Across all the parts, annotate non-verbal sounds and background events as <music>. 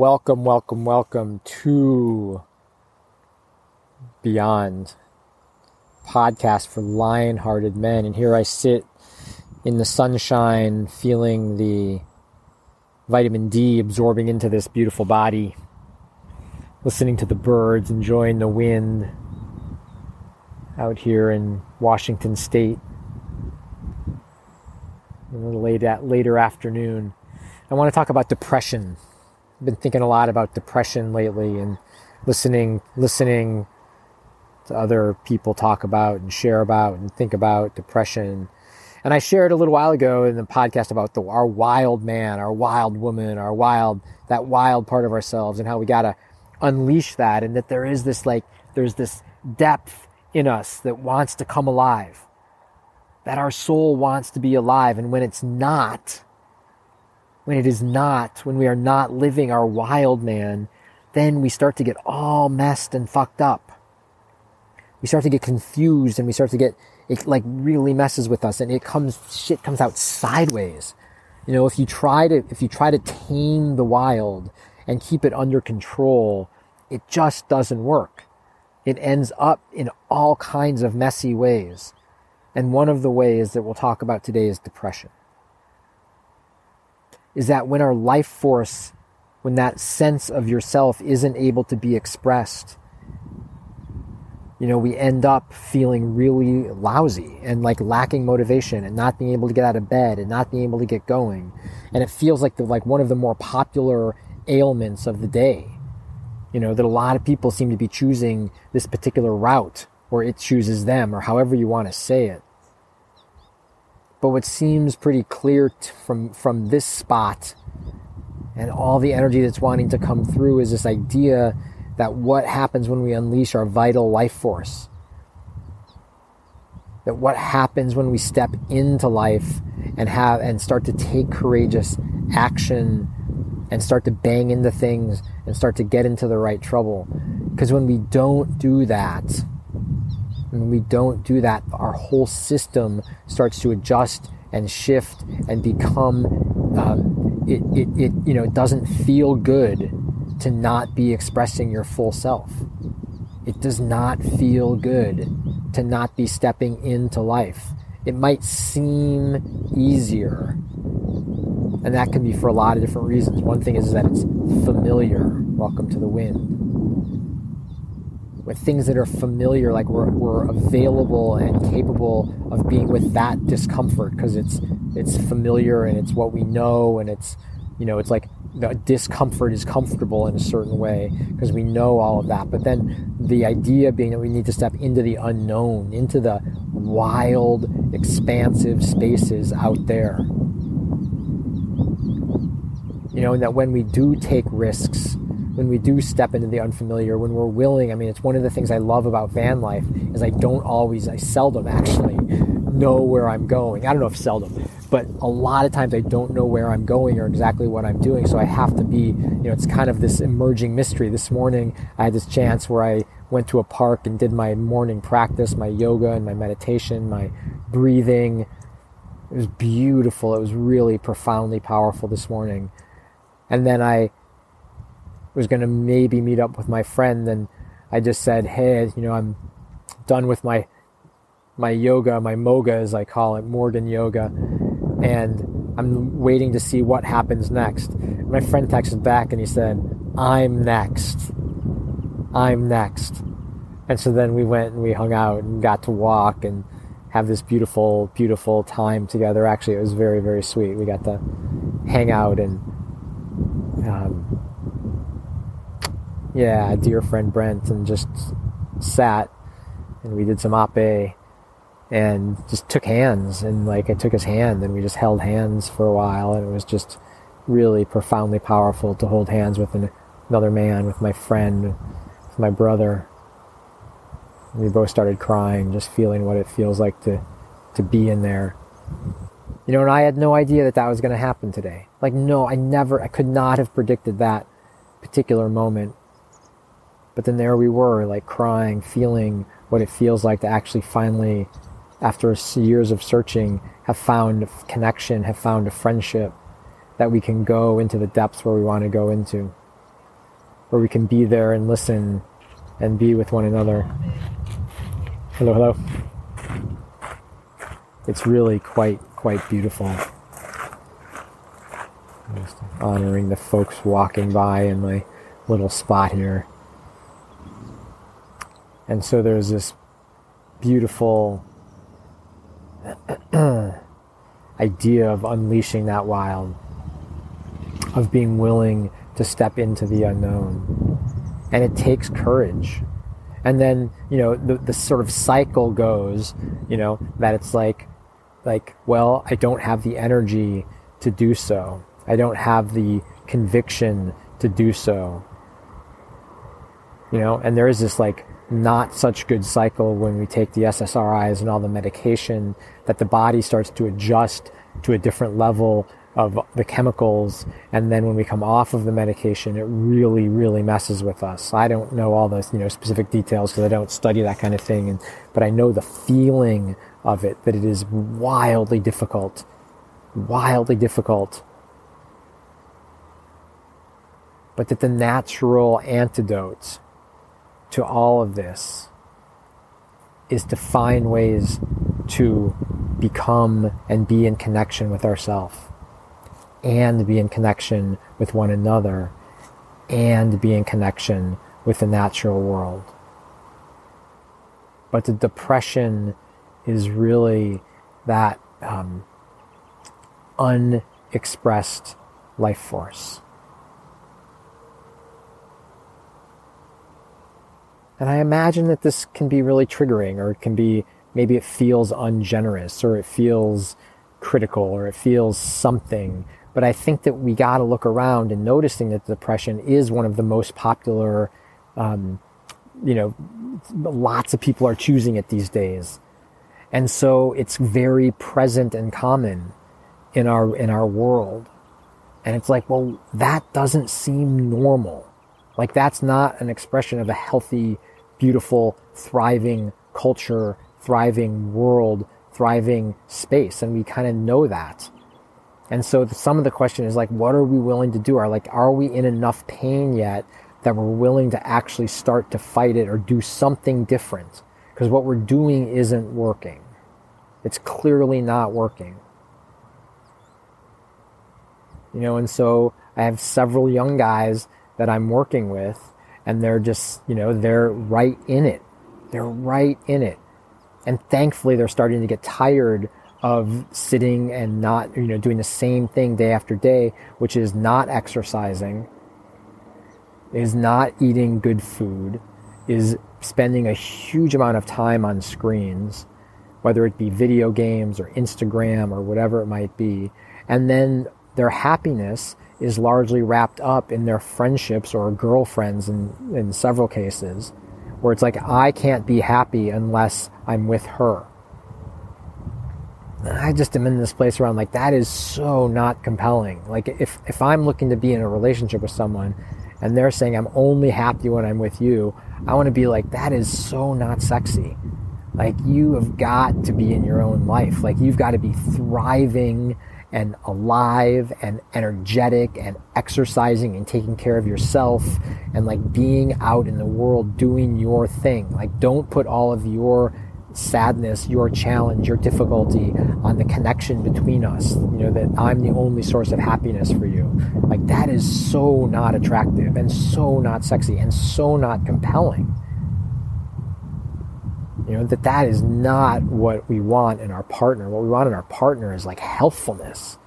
Welcome, welcome, welcome to Beyond podcast for lion-hearted men. And here I sit in the sunshine, feeling the vitamin D absorbing into this beautiful body, listening to the birds, enjoying the wind out here in Washington State. In the late later afternoon, I want to talk about depression been thinking a lot about depression lately and listening listening to other people talk about and share about and think about depression. And I shared a little while ago in the podcast about the, our wild man, our wild woman, our wild that wild part of ourselves and how we got to unleash that and that there is this like there's this depth in us that wants to come alive. That our soul wants to be alive and when it's not, when it is not, when we are not living our wild man, then we start to get all messed and fucked up. We start to get confused and we start to get, it like really messes with us and it comes, shit comes out sideways. You know, if you try to, if you try to tame the wild and keep it under control, it just doesn't work. It ends up in all kinds of messy ways. And one of the ways that we'll talk about today is depression is that when our life force, when that sense of yourself isn't able to be expressed, you know, we end up feeling really lousy and like lacking motivation and not being able to get out of bed and not being able to get going. And it feels like the, like one of the more popular ailments of the day. You know, that a lot of people seem to be choosing this particular route or it chooses them or however you want to say it. But what seems pretty clear t- from, from this spot and all the energy that's wanting to come through is this idea that what happens when we unleash our vital life force. That what happens when we step into life and have and start to take courageous action and start to bang into things and start to get into the right trouble. Because when we don't do that, when we don't do that, our whole system starts to adjust and shift and become, um, it, it, it, you know, it doesn't feel good to not be expressing your full self. It does not feel good to not be stepping into life. It might seem easier, and that can be for a lot of different reasons. One thing is that it's familiar. Welcome to the wind with things that are familiar, like we're, we're available and capable of being with that discomfort because it's it's familiar and it's what we know and it's you know it's like the discomfort is comfortable in a certain way because we know all of that. But then the idea being that we need to step into the unknown, into the wild, expansive spaces out there. You know, and that when we do take risks, when we do step into the unfamiliar, when we're willing. I mean, it's one of the things I love about van life is I don't always, I seldom actually know where I'm going. I don't know if seldom, but a lot of times I don't know where I'm going or exactly what I'm doing. So I have to be, you know, it's kind of this emerging mystery. This morning I had this chance where I went to a park and did my morning practice, my yoga and my meditation, my breathing. It was beautiful. It was really profoundly powerful this morning. And then I was going to maybe meet up with my friend and I just said, "Hey, you know, I'm done with my my yoga, my moga as I call it, Morgan yoga, and I'm waiting to see what happens next." My friend texted back and he said, "I'm next. I'm next." And so then we went and we hung out and got to walk and have this beautiful, beautiful time together. Actually, it was very, very sweet. We got to hang out and um, yeah, dear friend Brent, and just sat and we did some ape and just took hands and like I took his hand and we just held hands for a while and it was just really profoundly powerful to hold hands with an, another man, with my friend, with my brother. And we both started crying, just feeling what it feels like to to be in there. You know, and I had no idea that that was going to happen today. Like, no, I never, I could not have predicted that particular moment but then there we were, like crying, feeling what it feels like to actually finally, after years of searching, have found a connection, have found a friendship that we can go into the depths where we want to go into. where we can be there and listen and be with one another. Hello, hello. It's really quite quite beautiful. Just honoring the folks walking by in my little spot here. And so there's this beautiful <clears throat> idea of unleashing that wild, of being willing to step into the unknown. And it takes courage. And then, you know, the, the sort of cycle goes, you know, that it's like, like, well, I don't have the energy to do so. I don't have the conviction to do so. You know, and there is this like not such good cycle when we take the SSRIs and all the medication that the body starts to adjust to a different level of the chemicals. And then when we come off of the medication it really really messes with us. I don't know all the you know specific details because i don't study that kind of thing. And but i know the feeling of it that it is wildly difficult wildly difficult. But that the natural antidote to all of this is to find ways to become and be in connection with ourselves and be in connection with one another and be in connection with the natural world. But the depression is really that um, unexpressed life force. And I imagine that this can be really triggering, or it can be maybe it feels ungenerous, or it feels critical, or it feels something. But I think that we got to look around and noticing that depression is one of the most popular, um, you know, lots of people are choosing it these days. And so it's very present and common in our, in our world. And it's like, well, that doesn't seem normal. Like that's not an expression of a healthy beautiful, thriving culture, thriving world, thriving space. And we kind of know that. And so some of the question is like, what are we willing to do? Are like, are we in enough pain yet that we're willing to actually start to fight it or do something different? Because what we're doing isn't working. It's clearly not working. You know, and so I have several young guys that I'm working with and they're just, you know, they're right in it. They're right in it. And thankfully, they're starting to get tired of sitting and not, you know, doing the same thing day after day, which is not exercising, is not eating good food, is spending a huge amount of time on screens, whether it be video games or Instagram or whatever it might be. And then their happiness is largely wrapped up in their friendships or girlfriends in, in several cases, where it's like, I can't be happy unless I'm with her. I just am in this place I'm like, that is so not compelling. Like, if, if I'm looking to be in a relationship with someone and they're saying, I'm only happy when I'm with you, I want to be like, that is so not sexy. Like, you have got to be in your own life. Like, you've got to be thriving and alive and energetic and exercising and taking care of yourself and like being out in the world doing your thing. Like, don't put all of your sadness, your challenge, your difficulty on the connection between us. You know, that I'm the only source of happiness for you. Like, that is so not attractive and so not sexy and so not compelling. You know, that that is not what we want in our partner. What we want in our partner is like healthfulness.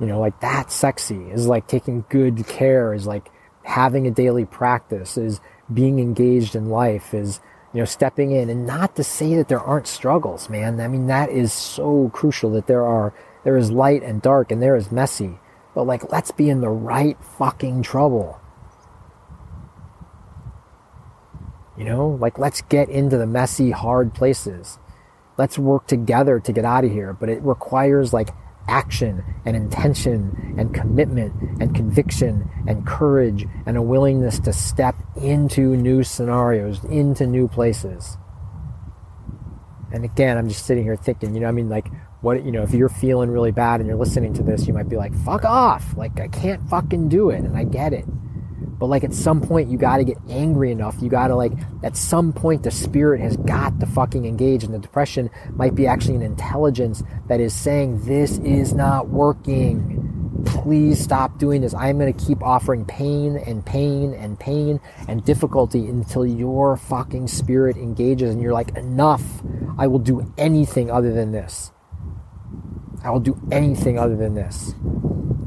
You know, like that's sexy, is like taking good care, is like having a daily practice, is being engaged in life, is, you know, stepping in. And not to say that there aren't struggles, man. I mean, that is so crucial that there are, there is light and dark and there is messy. But like, let's be in the right fucking trouble. You know, like let's get into the messy, hard places. Let's work together to get out of here. But it requires like action and intention and commitment and conviction and courage and a willingness to step into new scenarios, into new places. And again, I'm just sitting here thinking, you know, I mean, like, what, you know, if you're feeling really bad and you're listening to this, you might be like, fuck off. Like, I can't fucking do it. And I get it. But like at some point, you got to get angry enough. You got to like, at some point, the spirit has got to fucking engage. And the depression might be actually an intelligence that is saying, this is not working. Please stop doing this. I'm going to keep offering pain and pain and pain and difficulty until your fucking spirit engages and you're like, enough. I will do anything other than this. I will do anything other than this.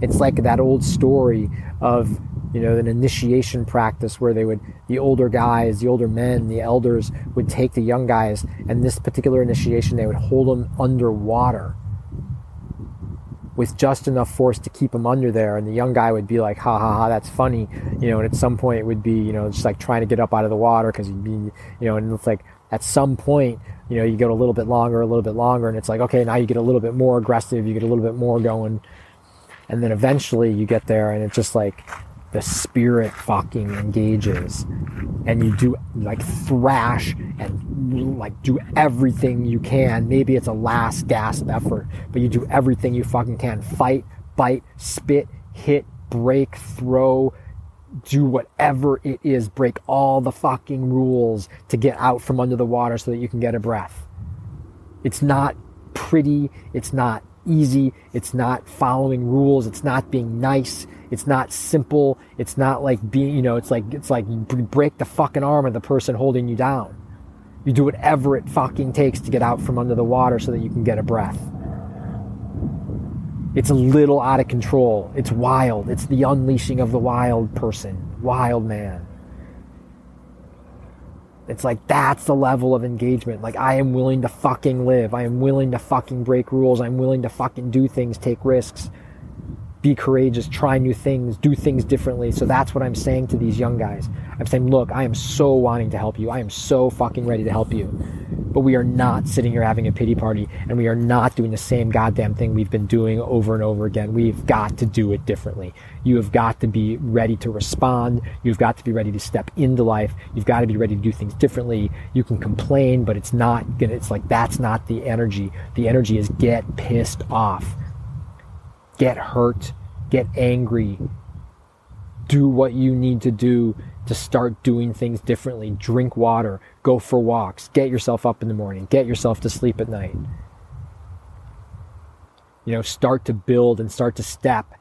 It's like that old story of you know, an initiation practice where they would, the older guys, the older men, the elders would take the young guys, and this particular initiation, they would hold them underwater with just enough force to keep them under there. And the young guy would be like, ha ha ha, that's funny. You know, and at some point it would be, you know, just like trying to get up out of the water because you'd be, you know, and it's like at some point, you know, you get a little bit longer, a little bit longer, and it's like, okay, now you get a little bit more aggressive, you get a little bit more going. And then eventually you get there and it's just like, the spirit fucking engages and you do like thrash and like do everything you can. Maybe it's a last gasp effort, but you do everything you fucking can. Fight, bite, spit, hit, break, throw, do whatever it is. Break all the fucking rules to get out from under the water so that you can get a breath. It's not pretty. It's not easy. It's not following rules. It's not being nice. It's not simple. It's not like being, you know, it's like, it's like you break the fucking arm of the person holding you down. You do whatever it fucking takes to get out from under the water so that you can get a breath. It's a little out of control. It's wild. It's the unleashing of the wild person, wild man. It's like that's the level of engagement. Like I am willing to fucking live. I am willing to fucking break rules. I'm willing to fucking do things, take risks, be courageous, try new things, do things differently. So that's what I'm saying to these young guys. I'm saying, look, I am so wanting to help you. I am so fucking ready to help you. But we are not sitting here having a pity party and we are not doing the same goddamn thing we've been doing over and over again. We've got to do it differently. You have got to be ready to respond. You've got to be ready to step into life. You've got to be ready to do things differently. You can complain, but it's not gonna, it's like that's not the energy. The energy is get pissed off get hurt, get angry, do what you need to do to start doing things differently. Drink water, go for walks, get yourself up in the morning, get yourself to sleep at night. You know, start to build and start to step.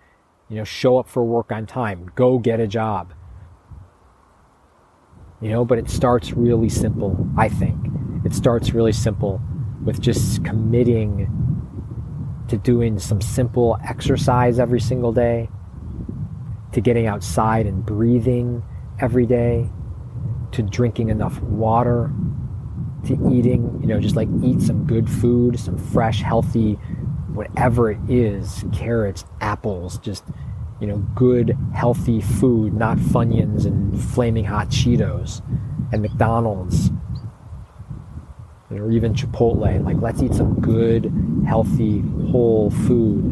You know, show up for work on time, go get a job. You know, but it starts really simple, I think. It starts really simple with just committing to doing some simple exercise every single day, to getting outside and breathing every day, to drinking enough water, to eating, you know, just like eat some good food, some fresh, healthy, whatever it is carrots, apples, just, you know, good, healthy food, not Funyuns and flaming hot Cheetos and McDonald's or even Chipotle. Like, let's eat some good, healthy, whole food.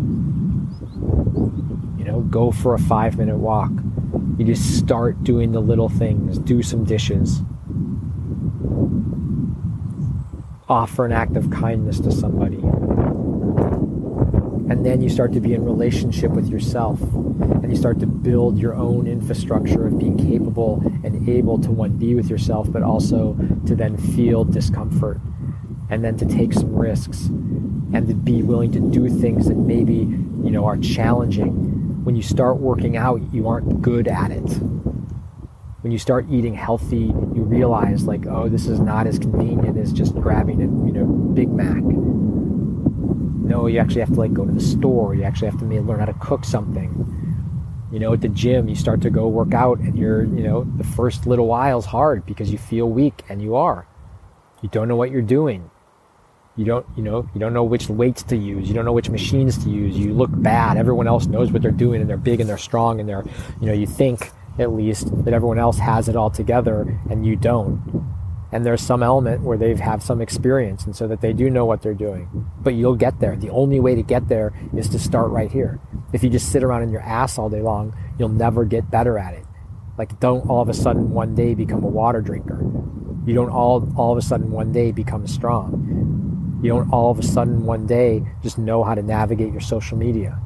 You know, go for a five minute walk. You just start doing the little things, do some dishes, offer an act of kindness to somebody. And then you start to be in relationship with yourself and you start to build your own infrastructure of being capable and able to one be with yourself but also to then feel discomfort and then to take some risks and to be willing to do things that maybe you know are challenging. When you start working out you aren't good at it. When you start eating healthy you realize like oh this is not as convenient as just grabbing a you know big mac. No you actually have to like go to the store. You actually have to learn how to cook something. You know at the gym you start to go work out and you're you know the first little while is hard because you feel weak and you are. You don't know what you're doing you don't, you know, you don't know which weights to use. You don't know which machines to use. You look bad. Everyone else knows what they're doing and they're big and they're strong and they're, you know, you think at least that everyone else has it all together and you don't. And there's some element where they have some experience and so that they do know what they're doing. But you'll get there. The only way to get there is to start right here. If you just sit around in your ass all day long, you'll never get better at it. Like don't all of a sudden one day become a water drinker. You don't all all of a sudden one day become strong you don't all of a sudden one day just know how to navigate your social media.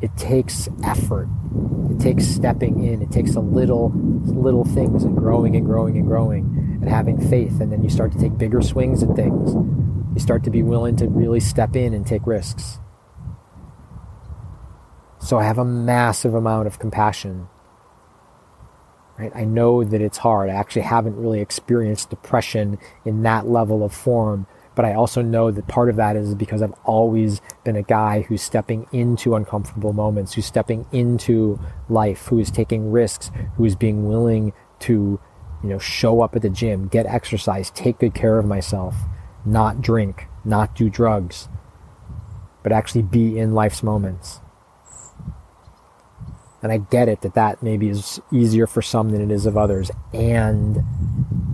it takes effort. It takes stepping in. It takes a little, little things and growing and growing and growing and having faith. And then you start to take bigger swings at things. You start to be willing to really step in and take risks. So I have a massive amount of compassion. Right? I know that it's hard. I actually haven't really experienced depression in that level of form but I also know that part of that is because I've always been a guy who's stepping into uncomfortable moments, who's stepping into life, who is taking risks, who is being willing to, you know, show up at the gym, get exercise, take good care of myself, not drink, not do drugs, but actually be in life's moments. And I get it that that maybe is easier for some than it is of others. And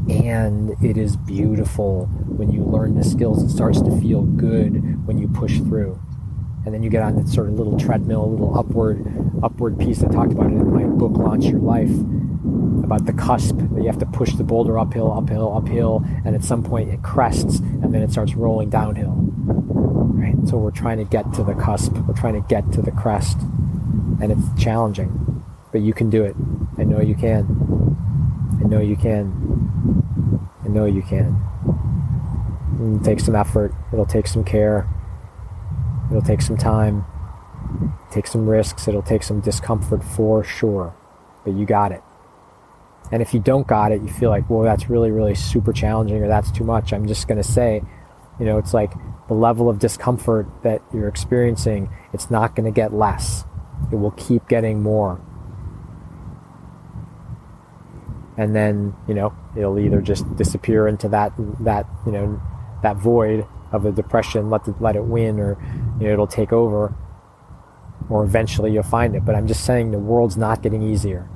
and it is beautiful when you learn the skills. It starts to feel good when you push through. And then you get on that sort of little treadmill, little upward, upward piece. I talked about it in my book, Launch Your Life, about the cusp that you have to push the boulder uphill, uphill, uphill, and at some point it crests, and then it starts rolling downhill. Right. So we're trying to get to the cusp. We're trying to get to the crest, and it's challenging, but you can do it. I know you can. I know you can. I know you can. It'll take some effort. It'll take some care. It'll take some time. Take some risks. It'll take some discomfort for sure. But you got it. And if you don't got it, you feel like, well, that's really, really super challenging or that's too much. I'm just going to say, you know, it's like the level of discomfort that you're experiencing, it's not going to get less. It will keep getting more. And then you know it'll either just disappear into that that you know that void of the depression let the, let it win or you know it'll take over or eventually you'll find it. But i'm just saying the world's not getting easier.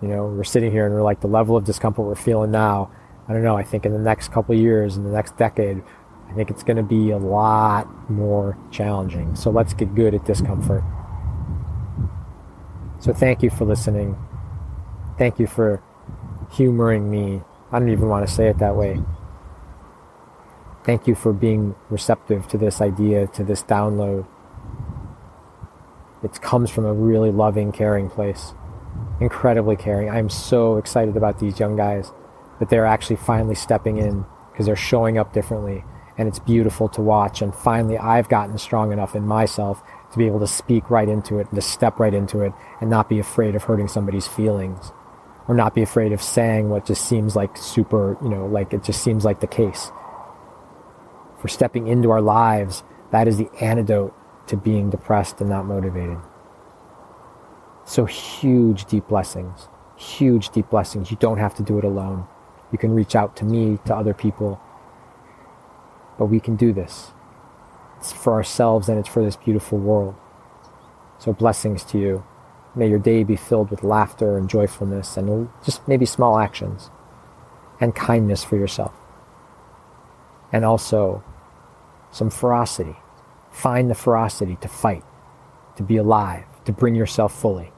You know we're sitting here and we're like the level of discomfort we're feeling now. I don't know i think in the next couple years in the next decade i think it's going to be a lot more challenging so let's get good at discomfort so thank you for listening Thank you for humoring me. I don't even want to say it that way. Thank you for being receptive to this idea, to this download. It comes from a really loving, caring place. Incredibly caring. I'm so excited about these young guys that they're actually finally stepping in because they're showing up differently. And it's beautiful to watch. And finally, I've gotten strong enough in myself to be able to speak right into it and to step right into it and not be afraid of hurting somebody's feelings or not be afraid of saying what just seems like super, you know, like it just seems like the case. For stepping into our lives, that is the antidote to being depressed and not motivated. So huge, deep blessings. Huge, deep blessings. You don't have to do it alone. You can reach out to me, to other people. But we can do this. It's for ourselves and it's for this beautiful world. So blessings to you. May your day be filled with laughter and joyfulness and just maybe small actions and kindness for yourself. And also some ferocity. Find the ferocity to fight, to be alive, to bring yourself fully.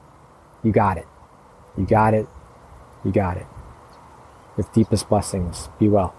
You got it. You got it. You got it. With deepest blessings, be well.